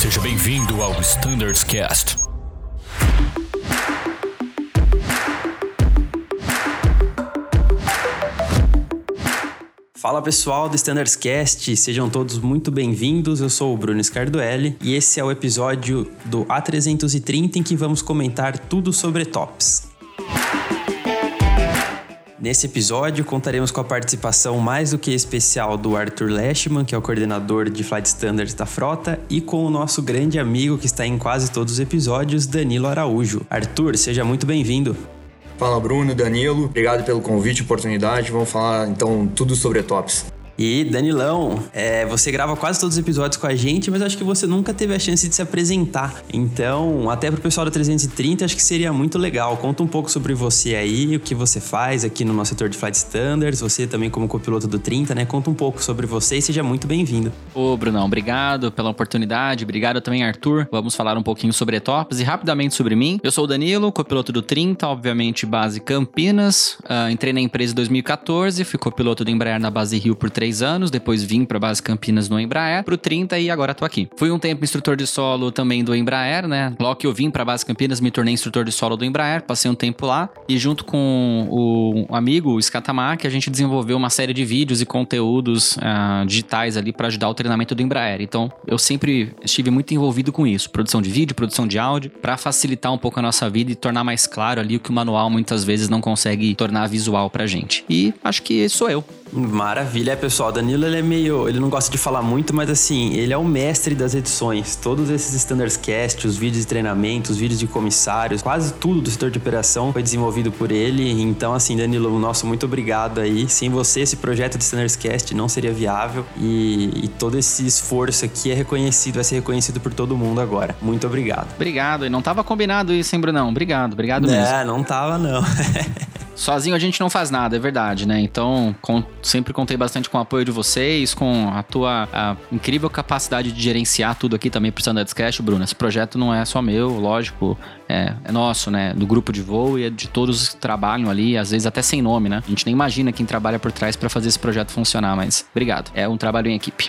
Seja bem-vindo ao Standards Cast. Fala pessoal do Standards Cast, sejam todos muito bem-vindos. Eu sou o Bruno Scardoelli e esse é o episódio do A330 em que vamos comentar tudo sobre tops. Nesse episódio, contaremos com a participação mais do que especial do Arthur Leschman, que é o coordenador de Flight Standards da frota, e com o nosso grande amigo que está em quase todos os episódios, Danilo Araújo. Arthur, seja muito bem-vindo. Fala Bruno, Danilo, obrigado pelo convite oportunidade. Vamos falar então tudo sobre tops. E Danilão, é, você grava quase todos os episódios com a gente, mas acho que você nunca teve a chance de se apresentar. Então, até pro pessoal da 330, acho que seria muito legal. Conta um pouco sobre você aí, o que você faz aqui no nosso setor de Flight Standards, você também como copiloto do 30, né? Conta um pouco sobre você e seja muito bem-vindo. Ô, Brunão, obrigado pela oportunidade. Obrigado também, Arthur. Vamos falar um pouquinho sobre etops e rapidamente sobre mim. Eu sou o Danilo, copiloto do 30, obviamente base Campinas. Uh, entrei na empresa em 2014, fui copiloto do Embraer na base Rio por três três anos, depois vim para base Campinas no Embraer, pro 30 e agora tô aqui. Fui um tempo instrutor de solo também do Embraer, né? Logo que eu vim para base Campinas, me tornei instrutor de solo do Embraer, passei um tempo lá e junto com o amigo, o Scatamac, a gente desenvolveu uma série de vídeos e conteúdos uh, digitais ali para ajudar o treinamento do Embraer. Então, eu sempre estive muito envolvido com isso, produção de vídeo, produção de áudio, para facilitar um pouco a nossa vida e tornar mais claro ali o que o manual muitas vezes não consegue tornar visual pra gente. E acho que sou eu. Maravilha, é, pessoal. Danilo ele é meio. Ele não gosta de falar muito, mas assim, ele é o mestre das edições. Todos esses Standards Cast, os vídeos de treinamento, os vídeos de comissários, quase tudo do setor de operação foi desenvolvido por ele. Então, assim, Danilo, nosso muito obrigado aí. Sem você, esse projeto de Standards Cast não seria viável. E, e todo esse esforço aqui é reconhecido, vai ser reconhecido por todo mundo agora. Muito obrigado. Obrigado. E não tava combinado isso, hein, Brunão? Obrigado, obrigado é, mesmo. É, não tava, não. Sozinho a gente não faz nada, é verdade, né? Então, com, sempre contei bastante com o apoio de vocês, com a tua a incrível capacidade de gerenciar tudo aqui também pro Standards Cash, Bruno. Esse projeto não é só meu, lógico, é, é, nosso, né? Do grupo de voo e é de todos que trabalham ali, às vezes até sem nome, né? A gente nem imagina quem trabalha por trás para fazer esse projeto funcionar, mas obrigado. É um trabalho em equipe.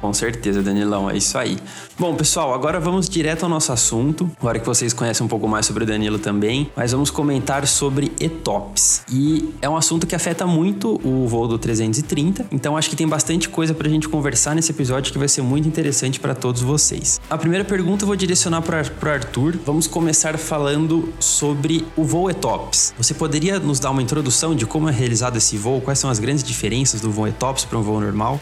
Com certeza, Danilão, é isso aí. Bom, pessoal, agora vamos direto ao nosso assunto. Agora que vocês conhecem um pouco mais sobre o Danilo também, mas vamos comentar sobre ETOPS. E é um assunto que afeta muito o voo do 330, então acho que tem bastante coisa pra gente conversar nesse episódio que vai ser muito interessante para todos vocês. A primeira pergunta eu vou direcionar para Arthur. Vamos começar falando sobre o voo ETOPS. Você poderia nos dar uma introdução de como é realizado esse voo? Quais são as grandes diferenças do voo ETOPS para um voo normal?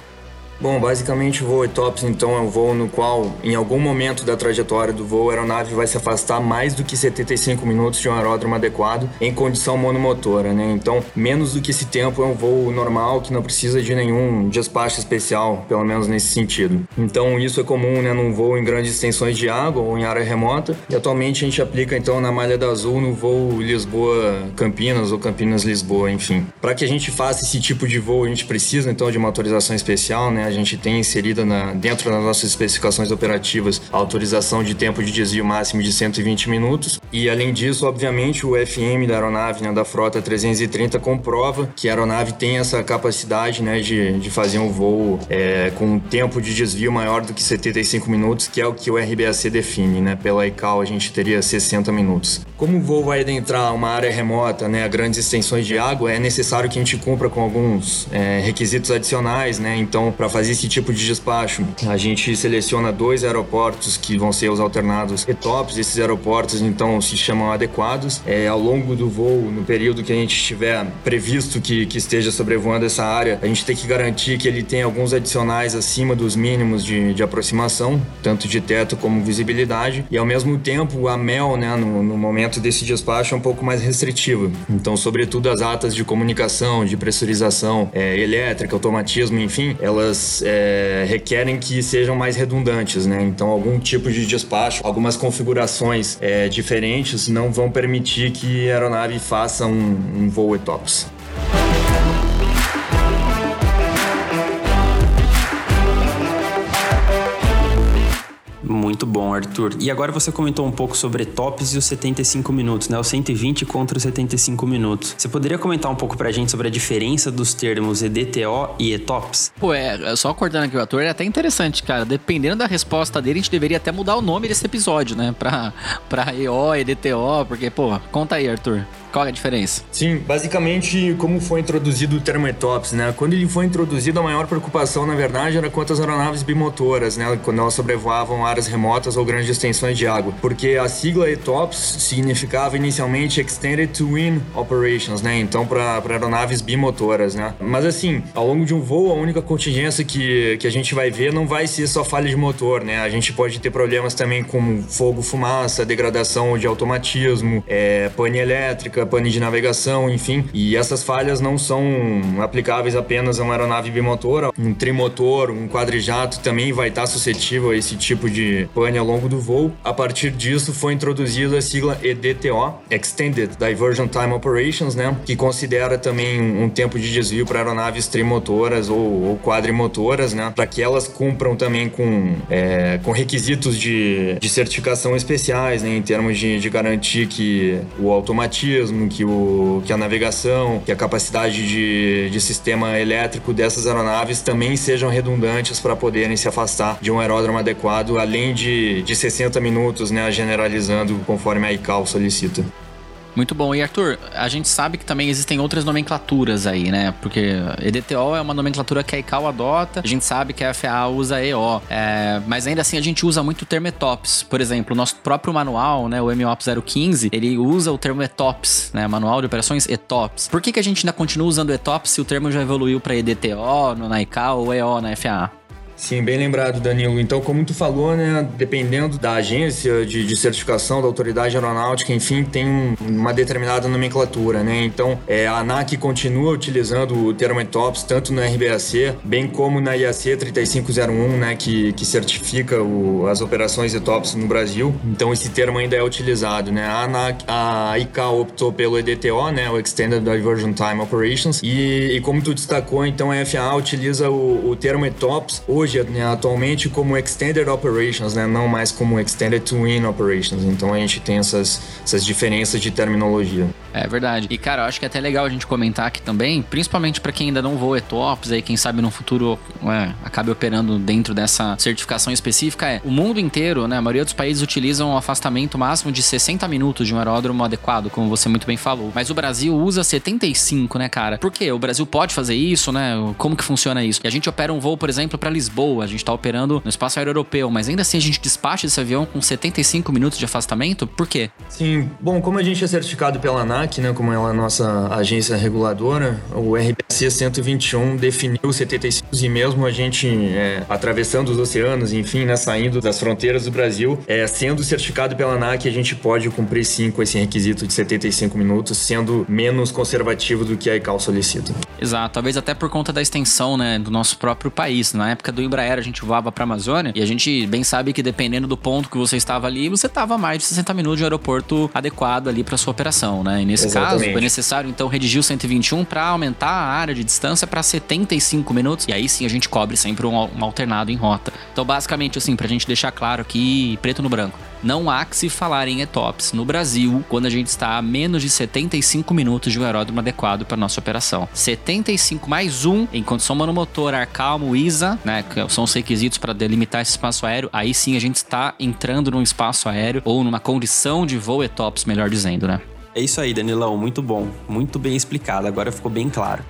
Bom, basicamente o voo ETOPS então é um voo no qual, em algum momento da trajetória do voo, a aeronave vai se afastar mais do que 75 minutos de um aeródromo adequado em condição monomotora, né? Então, menos do que esse tempo é um voo normal que não precisa de nenhum despacho especial, pelo menos nesse sentido. Então, isso é comum, né, num voo em grandes extensões de água ou em área remota. E atualmente a gente aplica então na Malha da Azul no voo Lisboa-Campinas ou Campinas-Lisboa, enfim. Para que a gente faça esse tipo de voo, a gente precisa então de uma autorização especial, né? A gente tem inserida na, dentro das nossas especificações operativas a autorização de tempo de desvio máximo de 120 minutos. E além disso, obviamente, o FM da aeronave, né, da frota 330, comprova que a aeronave tem essa capacidade né, de, de fazer um voo é, com um tempo de desvio maior do que 75 minutos, que é o que o RBAC define. Né? Pela ICAO, a gente teria 60 minutos. Como o voo vai adentrar uma área remota, né, a grandes extensões de água, é necessário que a gente cumpra com alguns é, requisitos adicionais. Né? Então, para fazer esse tipo de despacho. A gente seleciona dois aeroportos que vão ser os alternados ETOPS. Esses aeroportos, então, se chamam adequados. É, ao longo do voo, no período que a gente tiver previsto que, que esteja sobrevoando essa área, a gente tem que garantir que ele tem alguns adicionais acima dos mínimos de, de aproximação, tanto de teto como visibilidade. E, ao mesmo tempo, a MEL, né, no, no momento desse despacho, é um pouco mais restritiva. Então, sobretudo as atas de comunicação, de pressurização é, elétrica, automatismo, enfim, elas é, requerem que sejam mais redundantes, né? Então, algum tipo de despacho, algumas configurações é, diferentes não vão permitir que a aeronave faça um, um voo ETOPS. Muito bom, Arthur. E agora você comentou um pouco sobre tops e os 75 minutos, né? O 120 contra os 75 minutos. Você poderia comentar um pouco pra gente sobre a diferença dos termos EDTO e ETOPS? Pô, é, só acordando aqui o ator, é até interessante, cara. Dependendo da resposta dele, a gente deveria até mudar o nome desse episódio, né? Pra, pra EO, EDTO, porque, pô, conta aí, Arthur. Qual é a diferença? Sim, basicamente como foi introduzido o termo ETOPS, né? Quando ele foi introduzido, a maior preocupação, na verdade, era quanto às aeronaves bimotoras, né? Quando elas sobrevoavam áreas remotas ou grandes extensões de água. Porque a sigla ETOPS significava inicialmente Extended Twin Operations, né? Então, para aeronaves bimotoras, né? Mas assim, ao longo de um voo, a única contingência que, que a gente vai ver não vai ser só falha de motor, né? A gente pode ter problemas também com fogo, fumaça, degradação de automatismo, é, pane elétrica, pane de navegação, enfim. E essas falhas não são aplicáveis apenas a uma aeronave bimotora. Um trimotor, um quadrijato também vai estar suscetível a esse tipo de pane ao longo do voo. A partir disso foi introduzida a sigla EDTO, Extended Diversion Time Operations, né? Que considera também um tempo de desvio para aeronaves trimotoras ou, ou quadrimotoras, né? Para que elas cumpram também com, é, com requisitos de, de certificação especiais, né? Em termos de, de garantir que o automatismo mesmo, que, o, que a navegação, que a capacidade de, de sistema elétrico dessas aeronaves também sejam redundantes para poderem se afastar de um aeródromo adequado, além de, de 60 minutos, né, generalizando conforme a ICAO solicita. Muito bom. E Arthur, a gente sabe que também existem outras nomenclaturas aí, né? Porque EDTO é uma nomenclatura que a ICAO adota, a gente sabe que a FAA usa EO, é, mas ainda assim a gente usa muito o termo ETOPS. Por exemplo, o nosso próprio manual, né, o MOP 015, ele usa o termo ETOPS, né, Manual de Operações ETOPS. Por que, que a gente ainda continua usando ETOPS se o termo já evoluiu para EDTO no, na ICAO ou EO na FAA? Sim, bem lembrado, Danilo. Então, como tu falou, né, dependendo da agência de, de certificação, da autoridade aeronáutica, enfim, tem um, uma determinada nomenclatura, né? Então, é, a ANAC continua utilizando o termo ETOPS tanto no RBAC, bem como na IAC 3501, né, que, que certifica o, as operações ETOPS no Brasil. Então, esse termo ainda é utilizado, né? A, ANAC, a ICAO optou pelo EDTO, né, o Extended Diversion Time Operations, e, e como tu destacou, então a FAA utiliza o, o termo ETOPS hoje hoje, né, atualmente, como Extended Operations, né, não mais como Extended Twin Operations. Então a gente tem essas, essas diferenças de terminologia. É verdade. E cara, eu acho que é até legal a gente comentar aqui também, principalmente para quem ainda não voa ETOPS, aí quem sabe no futuro é, acabe operando dentro dessa certificação específica, é o mundo inteiro, né, a maioria dos países utilizam um afastamento máximo de 60 minutos de um aeródromo adequado, como você muito bem falou. Mas o Brasil usa 75, né, cara? Por quê? O Brasil pode fazer isso, né? Como que funciona isso? E a gente opera um voo, por exemplo, para Lisboa a gente está operando no espaço aéreo europeu, mas ainda assim a gente despacha esse avião com 75 minutos de afastamento? Por quê? Sim, bom, como a gente é certificado pela ANAC, né, como ela é a nossa agência reguladora, o RBC 121 definiu 75 e mesmo a gente é, atravessando os oceanos, enfim, né, saindo das fronteiras do Brasil, é, sendo certificado pela ANAC, a gente pode cumprir sim com esse requisito de 75 minutos, sendo menos conservativo do que a ICAO solicita. Exato, talvez até por conta da extensão, né, do nosso próprio país. Na época do Embraer a gente voava pra Amazônia e a gente bem sabe que dependendo do ponto que você estava ali, você estava mais de 60 minutos de aeroporto adequado ali para sua operação, né? Nesse Exatamente. caso, foi necessário então redigir o 121 para aumentar a área de distância para 75 minutos e aí sim a gente cobre sempre um, um alternado em rota. Então, basicamente assim, pra gente deixar claro aqui, preto no branco, não há que se falar em ETOPS no Brasil quando a gente está a menos de 75 minutos de um aeródromo adequado para nossa operação. 75 mais um em condição monomotor, ar calmo, ISA, né, que são os requisitos para delimitar esse espaço aéreo. Aí sim a gente está entrando num espaço aéreo ou numa condição de voo ETOPS, melhor dizendo, né? É isso aí, Danilão, muito bom, muito bem explicado. Agora ficou bem claro.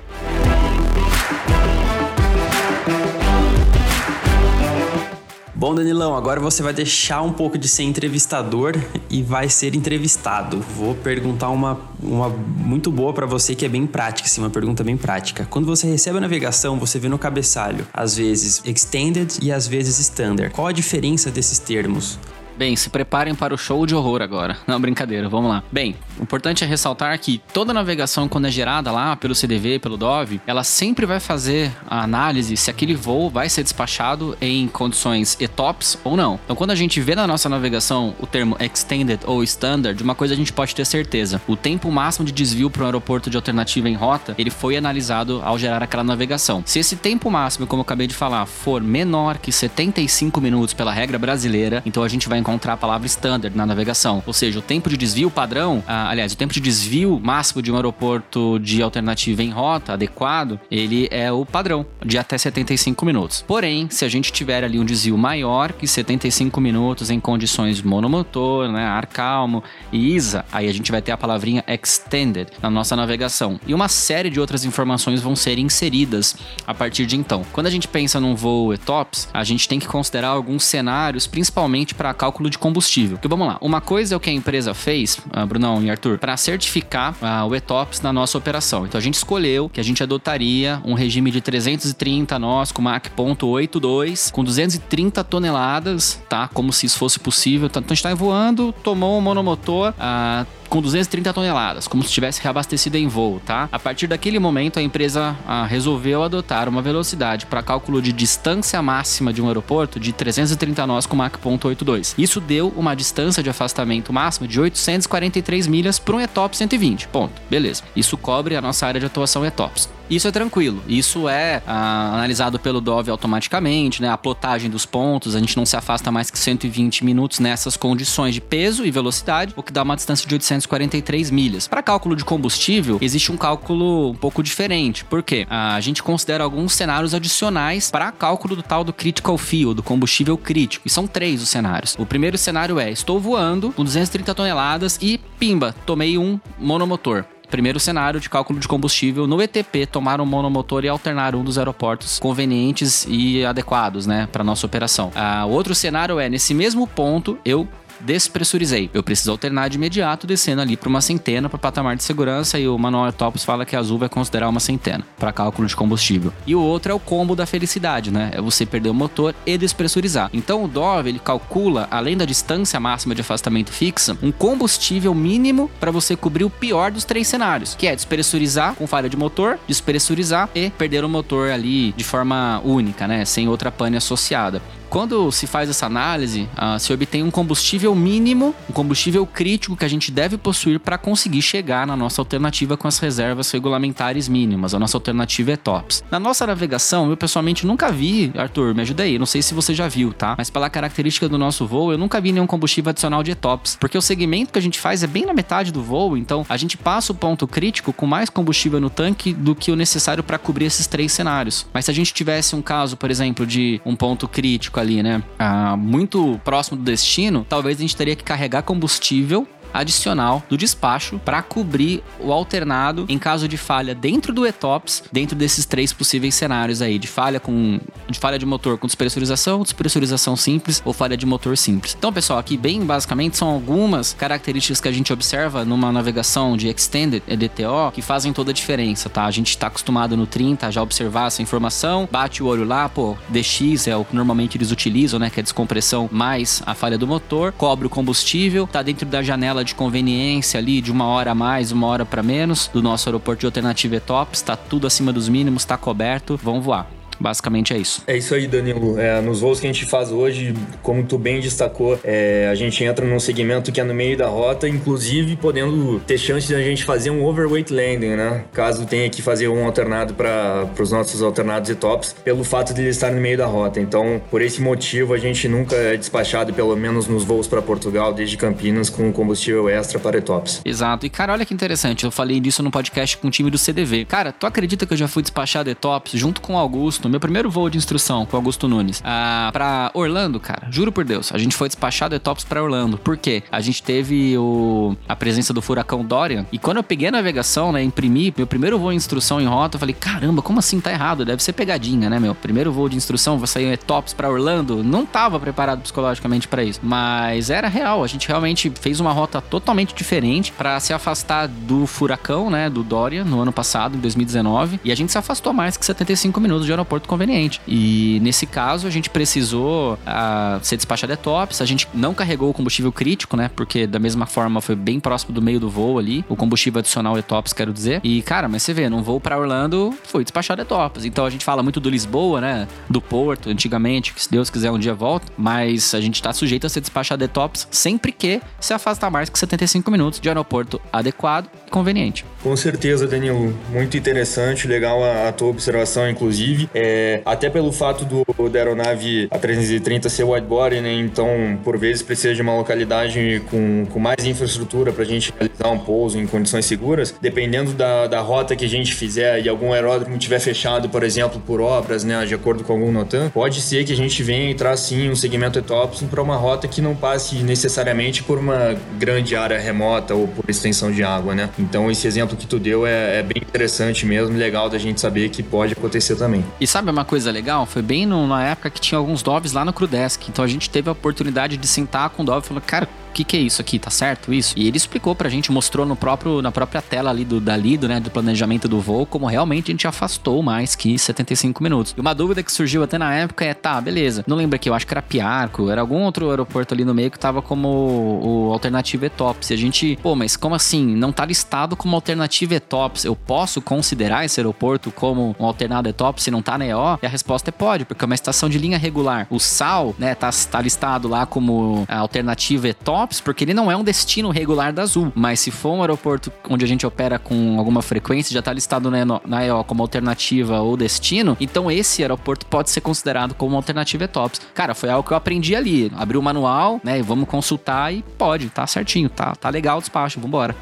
Bom, Danilão, agora você vai deixar um pouco de ser entrevistador e vai ser entrevistado. Vou perguntar uma, uma muito boa para você que é bem prática, sim, uma pergunta bem prática. Quando você recebe a navegação, você vê no cabeçalho, às vezes extended e às vezes standard. Qual a diferença desses termos? Bem, se preparem para o show de horror agora. Não, brincadeira, vamos lá. Bem, o importante é ressaltar que toda navegação, quando é gerada lá pelo CDV, pelo DOV, ela sempre vai fazer a análise se aquele voo vai ser despachado em condições ETOPS ou não. Então, quando a gente vê na nossa navegação o termo Extended ou Standard, uma coisa a gente pode ter certeza: o tempo máximo de desvio para um aeroporto de alternativa em rota, ele foi analisado ao gerar aquela navegação. Se esse tempo máximo, como eu acabei de falar, for menor que 75 minutos pela regra brasileira, então a gente vai encontrar a palavra standard na navegação. Ou seja, o tempo de desvio padrão, ah, aliás, o tempo de desvio máximo de um aeroporto de alternativa em rota adequado, ele é o padrão, de até 75 minutos. Porém, se a gente tiver ali um desvio maior que 75 minutos em condições monomotor, né, ar calmo e ISA, aí a gente vai ter a palavrinha extended na nossa navegação. E uma série de outras informações vão ser inseridas a partir de então. Quando a gente pensa num voo ETOPS, a gente tem que considerar alguns cenários, principalmente para cálculo de combustível. Porque vamos lá, uma coisa é o que a empresa fez, uh, Brunão e Arthur, para certificar uh, o ETOPS na nossa operação. Então a gente escolheu que a gente adotaria um regime de 330 nós com Mach 0.82 com 230 toneladas, tá? Como se isso fosse possível. Então a gente está voando, tomou um monomotor, uh, com 230 toneladas, como se estivesse reabastecida em voo, tá? A partir daquele momento, a empresa ah, resolveu adotar uma velocidade para cálculo de distância máxima de um aeroporto de 330 nós com Mach 0.82. Isso deu uma distância de afastamento máxima de 843 milhas para um ETOP 120. Ponto. Beleza. Isso cobre a nossa área de atuação ETOPS. Isso é tranquilo. Isso é ah, analisado pelo DOV automaticamente, né? A plotagem dos pontos, a gente não se afasta mais que 120 minutos nessas condições de peso e velocidade, o que dá uma distância de 843 milhas. Para cálculo de combustível, existe um cálculo um pouco diferente. Por quê? Ah, a gente considera alguns cenários adicionais para cálculo do tal do critical fuel, do combustível crítico. E são três os cenários. O primeiro cenário é: estou voando com 230 toneladas e pimba, tomei um monomotor. Primeiro cenário de cálculo de combustível no ETP, tomar um monomotor e alternar um dos aeroportos convenientes e adequados, né, para nossa operação. Ah, outro cenário é nesse mesmo ponto eu despressurizei. Eu preciso alternar de imediato, descendo ali para uma centena para patamar de segurança. E o manual Topos fala que azul vai considerar uma centena para cálculo de combustível. E o outro é o combo da felicidade, né? É você perder o motor e despressurizar. Então o DOV ele calcula, além da distância máxima de afastamento fixa, um combustível mínimo para você cobrir o pior dos três cenários, que é despressurizar com falha de motor, despressurizar e perder o motor ali de forma única, né? Sem outra pane associada. Quando se faz essa análise, uh, se obtém um combustível mínimo, um combustível crítico que a gente deve possuir para conseguir chegar na nossa alternativa com as reservas regulamentares mínimas. A nossa alternativa é TOPS. Na nossa navegação, eu pessoalmente nunca vi, Arthur, me ajuda aí, não sei se você já viu, tá? Mas pela característica do nosso voo, eu nunca vi nenhum combustível adicional de ETOPS, porque o segmento que a gente faz é bem na metade do voo, então a gente passa o ponto crítico com mais combustível no tanque do que o necessário para cobrir esses três cenários. Mas se a gente tivesse um caso, por exemplo, de um ponto crítico ali, né? Ah, muito próximo do destino, talvez a gente teria que carregar combustível adicional do despacho para cobrir o alternado em caso de falha dentro do ETOPS, dentro desses três possíveis cenários aí, de falha com de falha de motor com despressurização, despressurização simples ou falha de motor simples. Então, pessoal, aqui bem basicamente são algumas características que a gente observa numa navegação de Extended EDTO que fazem toda a diferença, tá? A gente está acostumado no 30 a já observar essa informação, bate o olho lá, pô, DX é o que normalmente eles utilizam, né, que é a descompressão mais a falha do motor, cobre o combustível, tá dentro da janela de conveniência ali de uma hora a mais, uma hora para menos do nosso aeroporto de alternativa é top, está tudo acima dos mínimos, está coberto, vão voar. Basicamente é isso. É isso aí, Danilo. É, nos voos que a gente faz hoje, como tu bem destacou, é, a gente entra num segmento que é no meio da rota, inclusive podendo ter chance de a gente fazer um overweight landing, né? Caso tenha que fazer um alternado para os nossos alternados e tops, pelo fato de ele estar no meio da rota. Então, por esse motivo, a gente nunca é despachado, pelo menos nos voos para Portugal, desde Campinas, com combustível extra para ETOPS. Exato. E, cara, olha que interessante. Eu falei disso no podcast com o time do CDV. Cara, tu acredita que eu já fui despachado ETOPS junto com o Augusto? No meu primeiro voo de instrução com Augusto Nunes, ah, pra Orlando, cara, juro por Deus, a gente foi despachado de tops pra Orlando. Por quê? A gente teve o, a presença do furacão Dorian e quando eu peguei a navegação, né, imprimi, meu primeiro voo de instrução em rota, eu falei, caramba, como assim tá errado? Deve ser pegadinha, né, meu? Primeiro voo de instrução, vou sair tops pra Orlando. Não tava preparado psicologicamente para isso, mas era real. A gente realmente fez uma rota totalmente diferente para se afastar do furacão, né, do Dorian no ano passado, em 2019, e a gente se afastou mais que 75 minutos de aeroporto aeroporto conveniente. E nesse caso, a gente precisou uh, ser despachado ETOPS, a gente não carregou o combustível crítico, né? Porque da mesma forma foi bem próximo do meio do voo ali, o combustível adicional ETOPS, quero dizer. E, cara, mas você vê, num voo para Orlando foi despachado ETOPS. Então a gente fala muito do Lisboa, né? Do Porto, antigamente, que se Deus quiser um dia volta, mas a gente tá sujeito a ser despachado ETOPS sempre que se afasta mais que 75 minutos de aeroporto adequado e conveniente. Com certeza, Danilo. Muito interessante, legal a, a tua observação, inclusive. É, até pelo fato do, da aeronave A330 ser widebody, né? Então, por vezes, precisa de uma localidade com, com mais infraestrutura para a gente realizar um pouso em condições seguras. Dependendo da, da rota que a gente fizer e algum aeródromo estiver fechado, por exemplo, por obras, né? De acordo com algum NOTAM, pode ser que a gente venha entrar, sim, um segmento ETOPS para uma rota que não passe necessariamente por uma grande área remota ou por extensão de água, né? Então, esse exemplo que tu deu é, é bem interessante mesmo, legal da gente saber que pode acontecer também. E sabe uma coisa legal? Foi bem numa época que tinha alguns Doves lá no Crudesk. Então a gente teve a oportunidade de sentar com o Dove e falar, cara, que, que é isso aqui? Tá certo isso? E ele explicou pra gente, mostrou no próprio, na própria tela ali do, da Lido, né, do planejamento do voo, como realmente a gente afastou mais que 75 minutos. E uma dúvida que surgiu até na época é, tá, beleza, não lembro aqui, eu acho que era Piarco, era algum outro aeroporto ali no meio que tava como o, o alternativa ETOPS. E a gente, pô, mas como assim? Não tá listado como alternativa ETOPS. Eu posso considerar esse aeroporto como um alternado ETOPS se não tá na EO? E a resposta é pode, porque é uma estação de linha regular. O SAL, né, tá, tá listado lá como alternativa ETOPS porque ele não é um destino regular da Azul. Mas se for um aeroporto onde a gente opera com alguma frequência, já está listado na EO como alternativa ou destino, então esse aeroporto pode ser considerado como uma alternativa ETOPS. Cara, foi algo que eu aprendi ali. Abri o manual, né? Vamos consultar e pode, tá certinho, tá, tá legal o despacho, vambora.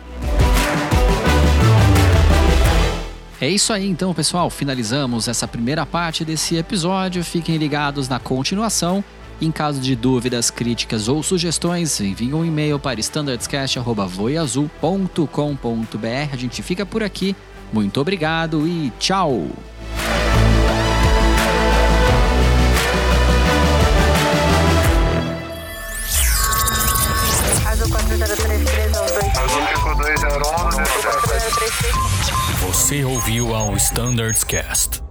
É isso aí então, pessoal. Finalizamos essa primeira parte desse episódio. Fiquem ligados na continuação. Em caso de dúvidas, críticas ou sugestões, envie um e-mail para standardscast.voiazul.com.br. A gente fica por aqui. Muito obrigado e tchau! Você ouviu ao Standards Cast.